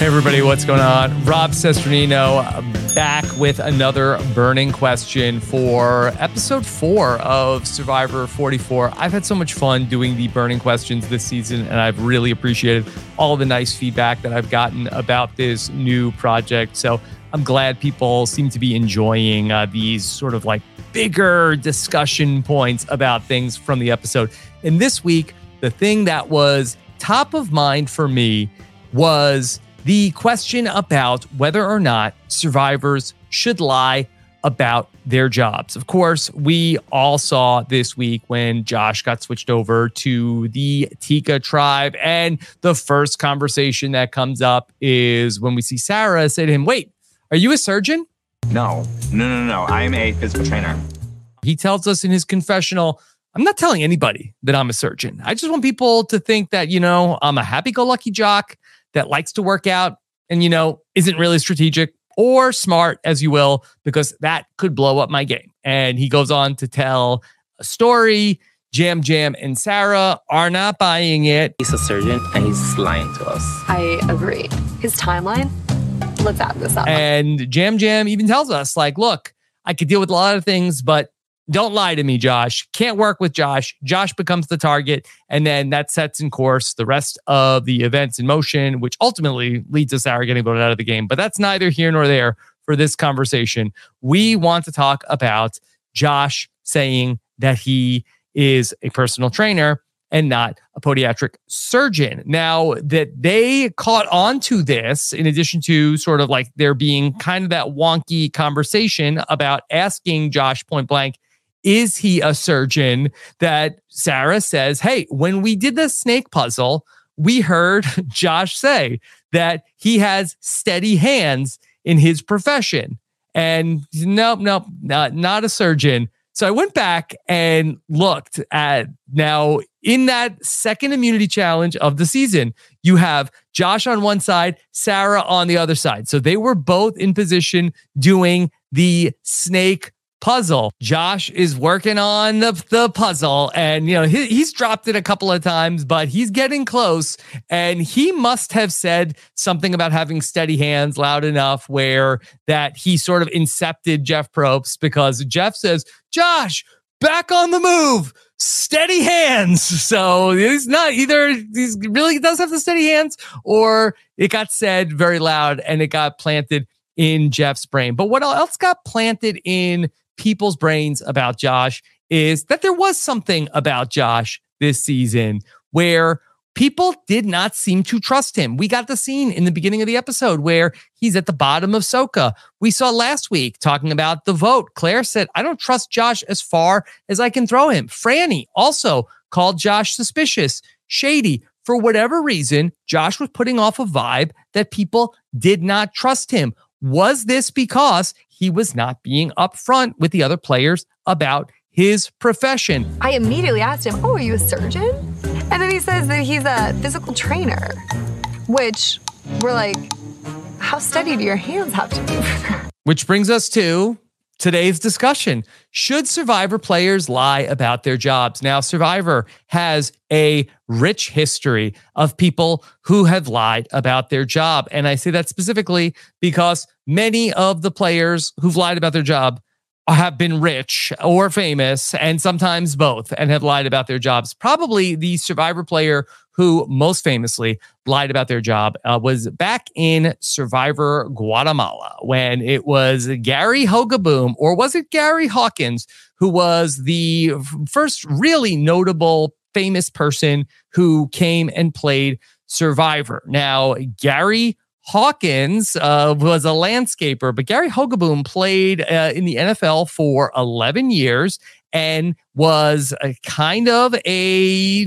Hey, everybody, what's going on? Rob Cesternino back with another burning question for episode four of Survivor 44. I've had so much fun doing the burning questions this season, and I've really appreciated all the nice feedback that I've gotten about this new project. So I'm glad people seem to be enjoying uh, these sort of like bigger discussion points about things from the episode. And this week, the thing that was top of mind for me was the question about whether or not survivors should lie about their jobs. Of course, we all saw this week when Josh got switched over to the Tika tribe. And the first conversation that comes up is when we see Sarah say to him, Wait, are you a surgeon? No, no, no, no. I'm a physical trainer. He tells us in his confessional, I'm not telling anybody that I'm a surgeon. I just want people to think that, you know, I'm a happy go lucky jock that likes to work out and, you know, isn't really strategic or smart, as you will, because that could blow up my game. And he goes on to tell a story. Yam Yam and Sarah are not buying it. He's a surgeon and he's lying to us. I agree. His timeline, let's add this up. And Yam Yam even tells us, like, look, I could deal with a lot of things, but don't lie to me, Josh. Can't work with Josh. Josh becomes the target. And then that sets in course the rest of the events in motion, which ultimately leads to Sarah getting voted out of the game. But that's neither here nor there for this conversation. We want to talk about Josh saying that he is a personal trainer and not a podiatric surgeon. Now that they caught on to this, in addition to sort of like there being kind of that wonky conversation about asking Josh point blank, is he a surgeon? That Sarah says, Hey, when we did the snake puzzle, we heard Josh say that he has steady hands in his profession. And nope, nope, not, not a surgeon. So I went back and looked at now in that second immunity challenge of the season, you have Josh on one side, Sarah on the other side. So they were both in position doing the snake puzzle. Josh is working on the, the puzzle and, you know, he, he's dropped it a couple of times, but he's getting close. And he must have said something about having steady hands loud enough where that he sort of incepted Jeff Probst because Jeff says, Josh, back on the move. Steady hands. So he's not either, he really does have the steady hands, or it got said very loud and it got planted in Jeff's brain. But what else got planted in people's brains about Josh is that there was something about Josh this season where people did not seem to trust him. We got the scene in the beginning of the episode where he's at the bottom of Soka. We saw last week talking about the vote. Claire said, I don't trust Josh as far as I can throw him. Frannie also called Josh suspicious, shady. For whatever reason, Josh was putting off a vibe that people did not trust him. Was this because he was not being upfront with the other players about his profession? I immediately asked him, Oh, are you a surgeon? And then he says that he's a physical trainer, which we're like, How steady do your hands have to be? Which brings us to today's discussion. Should Survivor players lie about their jobs? Now, Survivor has a rich history of people who have lied about their job. And I say that specifically because many of the players who've lied about their job have been rich or famous, and sometimes both, and have lied about their jobs. Probably the Survivor player who most famously lied about their job uh, was back in Survivor Guatemala when it was Gary Hogeboom, or was it Gary Hawkins, who was the first really notable famous person who came and played Survivor. Now, Gary Hawkins uh, was a landscaper, but Gary Hogeboom played uh, in the NFL for 11 years and was a kind of a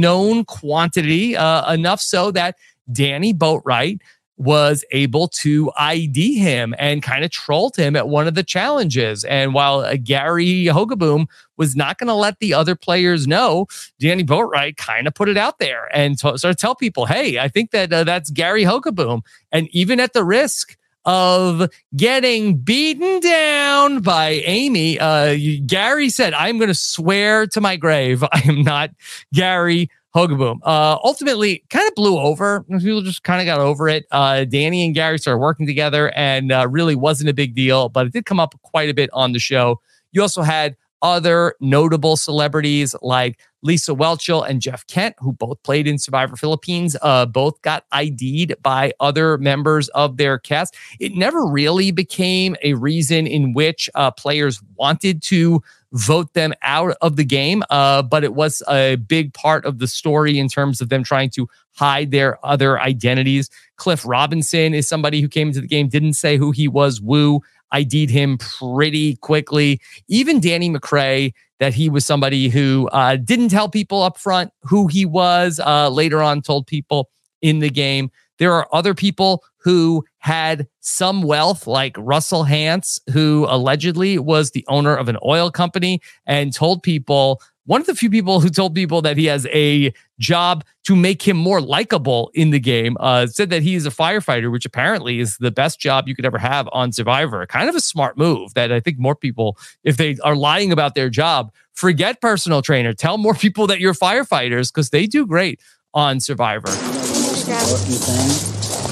known quantity, uh, enough so that Danni Boatwright was able to ID him and kind of trolled him at one of the challenges. And while uh, Gary Hogeboom was not going to let the other players know, Danni Boatwright kind of put it out there and t- started tell people, hey, I think that uh, that's Gary Hogeboom. And even at the risk of getting beaten down by Amy, uh, Gary said, I'm going to swear to my grave, I am not Gary Hogeboom. Uh, ultimately, kind of blew over. People just kind of got over it. Uh, Danni and Gary started working together and uh, really wasn't a big deal, but it did come up quite a bit on the show. You also had other notable celebrities like Lisa Whelchel and Jeff Kent, who both played in Survivor Philippines, uh, both got ID'd by other members of their cast. It never really became a reason in which uh, players wanted to vote them out of the game. Uh, but it was a big part of the story in terms of them trying to hide their other identities. Cliff Robinson is somebody who came into the game, didn't say who he was. Woo. ID'd him pretty quickly. Even Danny McCray, that he was somebody who uh, didn't tell people up front who he was, uh, later on told people in the game. There are other people who had some wealth, like Russell Hantz, who allegedly was the owner of an oil company and told people, one of the few people who told people that he has a job to make him more likable in the game, uh, said that he is a firefighter, which apparently is the best job you could ever have on Survivor. Kind of a smart move that I think more people, if they are lying about their job, forget personal trainer. Tell more people that you're firefighters because they do great on Survivor.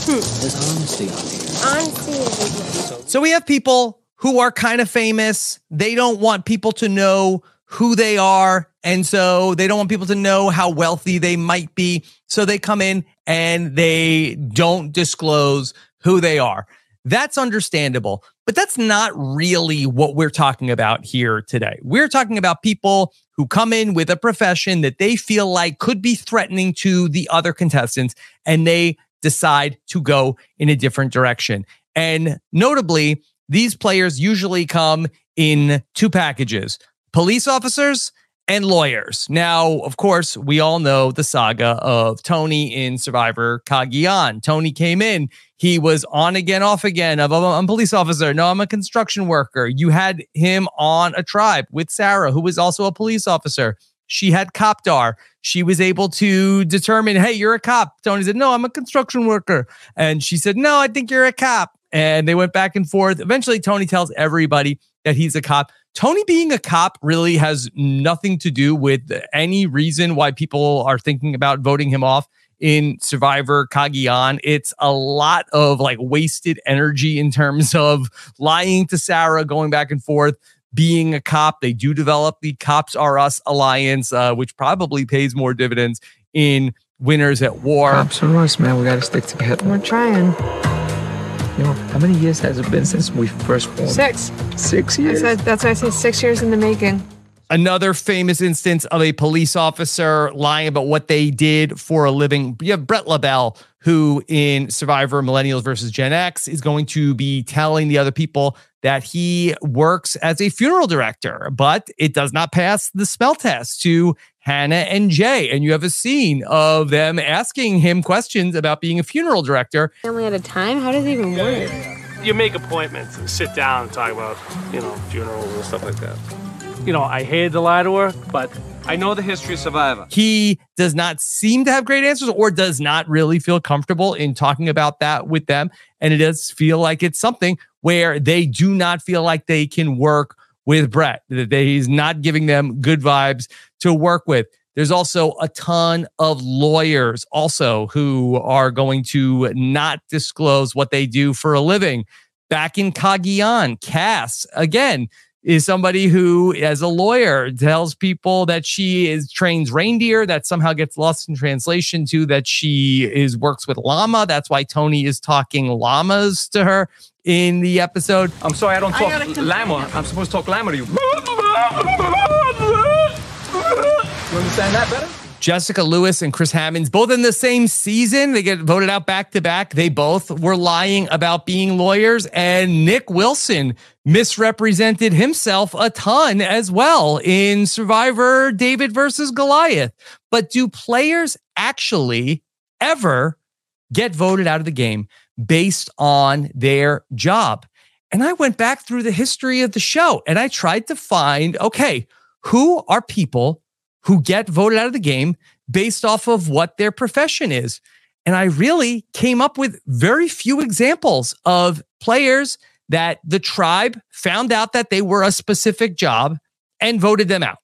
There's honesty on here. So we have people who are kind of famous. They don't want people to know who they are. And so they don't want people to know how wealthy they might be. So they come in and they don't disclose who they are. That's understandable, but that's not really what we're talking about here today. We're talking about people who come in with a profession that they feel like could be threatening to the other contestants and they decide to go in a different direction. And notably, these players usually come in two packages police officers and lawyers. Now, of course, we all know the saga of Tony in Survivor Cagayan. Tony came in, he was on again, off again of I'm a police officer. No, I'm a construction worker. You had him on a tribe with Sarah, who was also a police officer. She had Copdar. She was able to determine, hey, you're a cop. Tony said, no, I'm a construction worker. And she said, no, I think you're a cop. And they went back and forth. Eventually, Tony tells everybody that he's a cop. Tony being a cop really has nothing to do with any reason why people are thinking about voting him off in Survivor Cagayan. It's a lot of like wasted energy in terms of lying to Sarah, going back and forth being a cop. They do develop the Cops Are Us alliance, uh, which probably pays more dividends in Winners at War. Cops are us, man. We got to stick together. We're trying. You know, how many years has it been since we first formed? Six. Six I years. said, that's why I say six years in the making. Another famous instance of a police officer lying about what they did for a living. You have Bret LaBelle, who in Survivor Millennials versus Gen X is going to be telling the other people that he works as a funeral director, but it does not pass the smell test to Hannah and Jay. And you have a scene of them asking him questions about being a funeral director. family at a time? How does it even work? you make appointments and sit down and talk about, you know, funerals and stuff like that. You know, I hated to lie to her, but I know the history of Survivor. He does not seem to have great answers or does not really feel comfortable in talking about that with them. And it does feel like it's something where they do not feel like they can work with Brett, that he's not giving them good vibes to work with. There's also a ton of lawyers also who are going to not disclose what they do for a living. Back in Cagayan, Kass, again, is somebody who, as a lawyer, tells people that she is trains reindeer. That somehow gets lost in translation to that she is works with llama. That's why Tony is talking llamas to her in the episode. I'm sorry, I don't talk llama. I'm supposed to talk llama to you. You understand that better? Jessica Lewis and Chris Hammons, both in the same season. They get voted out back to back. They both were lying about being lawyers. And Nick Wilson misrepresented himself a ton as well in Survivor David versus Goliath. But do players actually ever get voted out of the game based on their job. And I went back through the history of the show and I tried to find okay, who are people who get voted out of the game based off of what their profession is? And I really came up with very few examples of players that the tribe found out that they were a specific job and voted them out.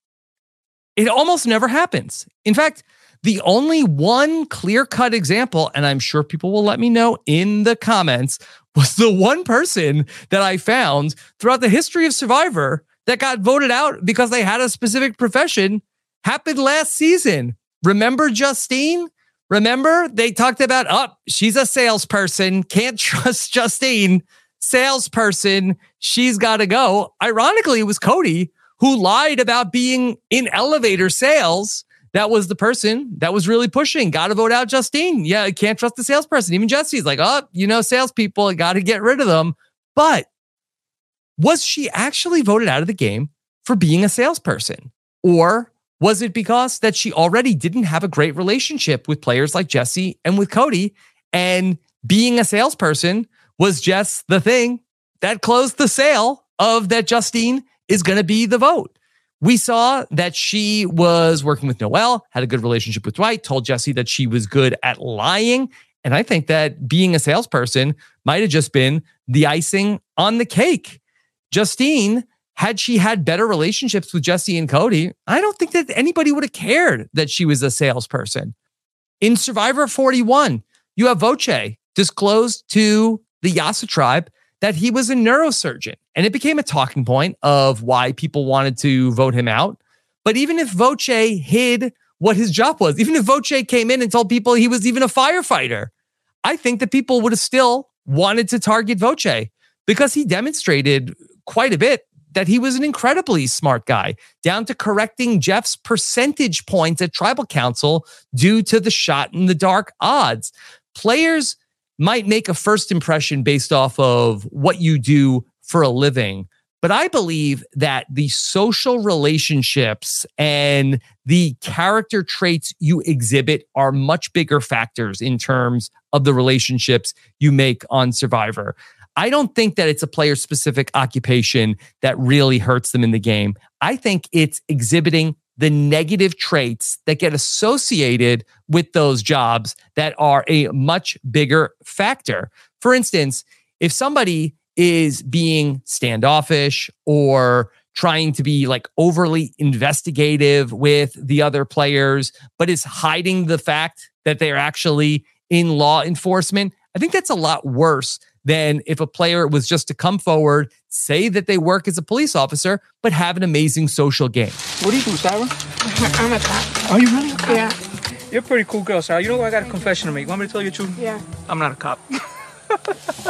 It almost never happens. In fact, the only one clear cut example, and I'm sure people will let me know in the comments, was the one person that I found throughout the history of Survivor that got voted out because they had a specific profession happened last season. Remember Justine? Remember they talked about, oh, she's a salesperson. Can't trust Justine. Salesperson. She's got to go. Ironically, it was Cody who lied about being in elevator sales. That was the person that was really pushing. Got to vote out Justine. Yeah, can't trust the salesperson. Even Jesse's like, oh, you know, salespeople, got to get rid of them. But was she actually voted out of the game for being a salesperson? Or was it because that she already didn't have a great relationship with players like Jesse and with Cody? And being a salesperson was just the thing that closed the sale of that Justine is going to be the vote. We saw that she was working with Noel, had a good relationship with Dwight, told Jesse that she was good at lying. And I think that being a salesperson might have just been the icing on the cake. Justine, had she had better relationships with Jesse and Cody, I don't think that anybody would have cared that she was a salesperson. In Survivor 41, you have Voce disclosed to the Yase tribe that he was a neurosurgeon. And it became a talking point of why people wanted to vote him out. But even if Voce hid what his job was, even if Voce came in and told people he was even a firefighter, I think that people would have still wanted to target Voce because he demonstrated quite a bit that he was an incredibly smart guy, down to correcting Jeff's percentage points at tribal council due to the shot in the dark odds. Players might make a first impression based off of what you do for a living. But I believe that the social relationships and the character traits you exhibit are much bigger factors in terms of the relationships you make on Survivor. I don't think that it's a player specific occupation that really hurts them in the game. I think it's exhibiting the negative traits that get associated with those jobs that are a much bigger factor. For instance, if somebody is being standoffish or trying to be like overly investigative with the other players, but is hiding the fact that they're actually in law enforcement, I think that's a lot worse than if a player was just to come forward, say that they work as a police officer, but have an amazing social game. What do you do, Sarah? I'm a cop. Are you really a cop? Yeah. You're a pretty cool girl, Sarah. You know what? I got a confession to make. Want me to tell you the truth? Yeah. I'm not a cop.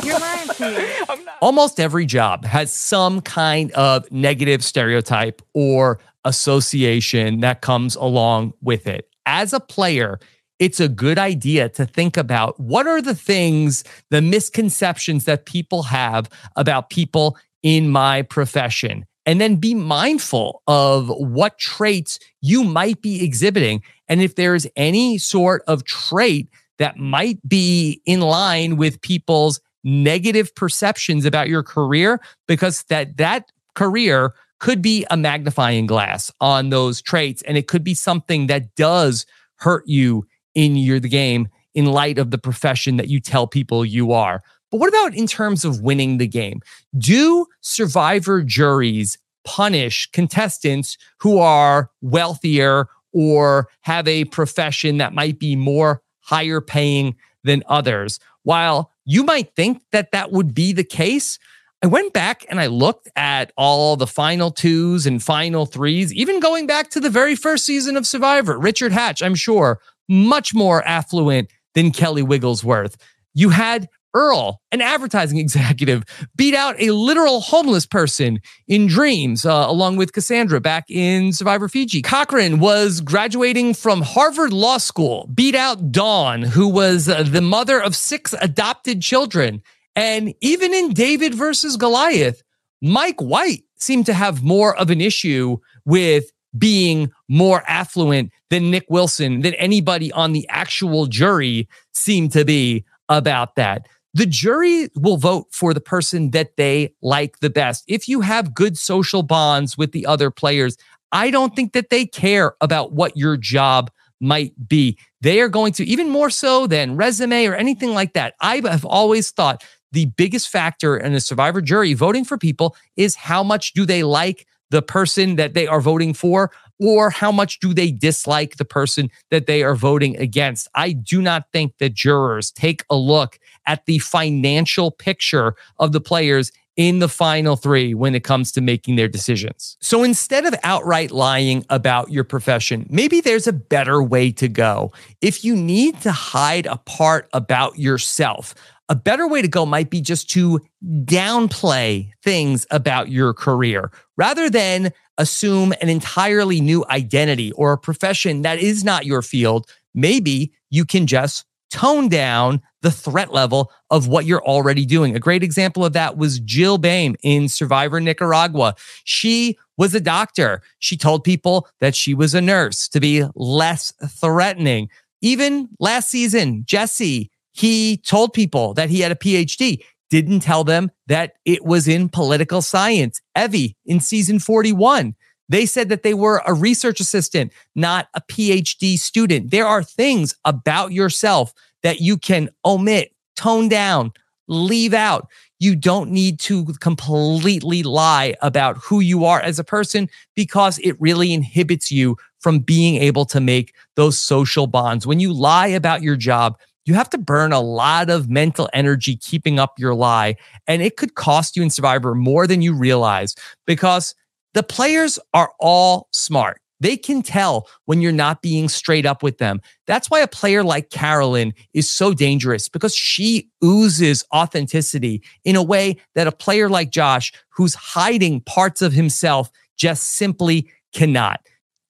You're lying to me. Almost every job has some kind of negative stereotype or association that comes along with it. As a player, it's a good idea to think about what are the things, the misconceptions that people have about people in my profession. And then be mindful of what traits you might be exhibiting. And if there's any sort of trait that might be in line with people's negative perceptions about your career, because that that career could be a magnifying glass on those traits. And it could be something that does hurt you in your the game in light of the profession that you tell people you are. But what about in terms of winning the game? Do survivor juries punish contestants who are wealthier or have a profession that might be more higher paying than others? While you might think that that would be the case, I went back and I looked at all the final twos and final threes, even going back to the very first season of Survivor. Richard Hatch, I'm sure, much more affluent than Kelly Wigglesworth. You had Earl, an advertising executive, beat out a literal homeless person in Dreamz, uh, along with Cassandra back in Survivor Fiji. Cochran was graduating from Harvard Law School, beat out Dawn, who was uh, the mother of six adopted children. And even in David versus Goliath, Mike White seemed to have more of an issue with being more affluent than Nick Wilson, than anybody on the actual jury seemed to be about that. the jury will vote for the person that they like the best. If you have good social bonds with the other players, I don't think that they care about what your job might be. They are going to, even more so than resume or anything like that. I have always thought the biggest factor in a survivor jury voting for people is how much do they like the person that they are voting for or how much do they dislike the person that they are voting against. I do not think that jurors take a look at the financial picture of the players in the final three when it comes to making their decisions. So instead of outright lying about your profession, maybe there's a better way to go. If you need to hide a part about yourself, a better way to go might be just to downplay things about your career rather than assume an entirely new identity or a profession that is not your field. Maybe you can just tone down the threat level of what you're already doing. A great example of that was Jill Behm in Survivor Nicaragua. She was a doctor. She told people that she was a nurse to be less threatening. Even last season, Jesse, he told people that he had a PhD, didn't tell them that it was in political science. Evvie in season 41, they said that they were a research assistant, not a PhD student. There are things about yourself that you can omit, tone down, leave out. You don't need to completely lie about who you are as a person because it really inhibits you from being able to make those social bonds. When you lie about your job, you have to burn a lot of mental energy keeping up your lie. And it could cost you in Survivor more than you realize because the players are all smart. They can tell when you're not being straight up with them. That's why a player like Carolyn is so dangerous because she oozes authenticity in a way that a player like Josh, who's hiding parts of himself, just simply cannot.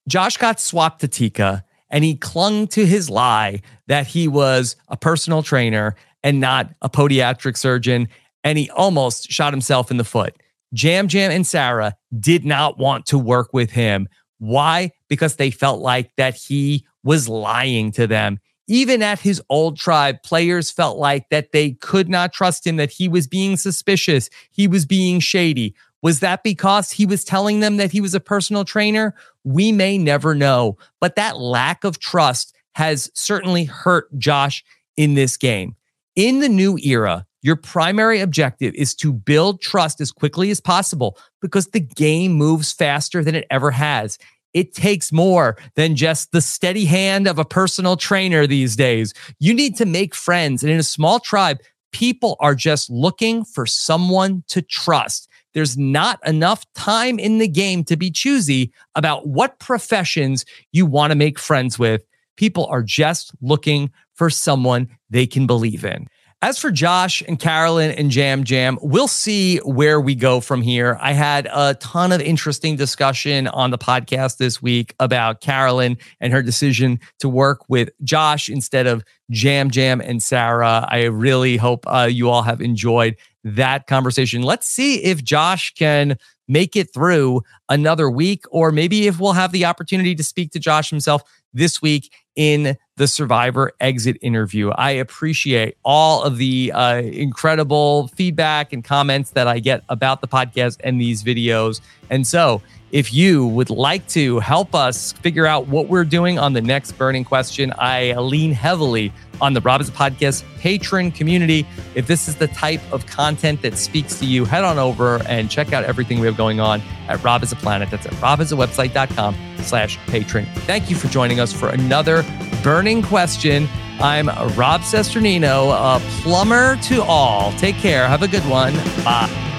Josh got swapped to Tika and he clung to his lie that he was a personal trainer and not a podiatric surgeon. And he almost shot himself in the foot. Yam Yam and Sarah did not want to work with him. Why? Because they felt like that he was lying to them. Even at his old tribe, players felt like that they could not trust him, that he was being suspicious, he was being shady. Was that because he was telling them that he was a personal trainer? We may never know. But that lack of trust has certainly hurt Josh in this game. In the new era, your primary objective is to build trust as quickly as possible because the game moves faster than it ever has. It takes more than just the steady hand of a personal trainer these days. You need to make friends. And in a small tribe, people are just looking for someone to trust. There's not enough time in the game to be choosy about what professions you want to make friends with. People are just looking for someone they can believe in. As for Josh and Carolyn and Yam Yam, we'll see where we go from here. I had a ton of interesting discussion on the podcast this week about Carolyn and her decision to work with Josh instead of Yam Yam and Sarah. I really hope uh, you all have enjoyed that conversation. Let's see if Josh can make it through another week, or maybe if we'll have the opportunity to speak to Josh himself this week in the survivor exit interview. I appreciate all of the uh, incredible feedback and comments that I get about the podcast and these videos. And so, if you would like to help us figure out what we're doing on the next burning question, I lean heavily on the Rob Has a Podcast patron community. If this is the type of content that speaks to you, head on over and check out everything we have going on at Rob Has a Planet. That's at robhasawebsite.com slash patron. Thank you for joining us for another burning question. I'm Rob Cesternino, a plumber to all. Take care. Have a good one. Bye.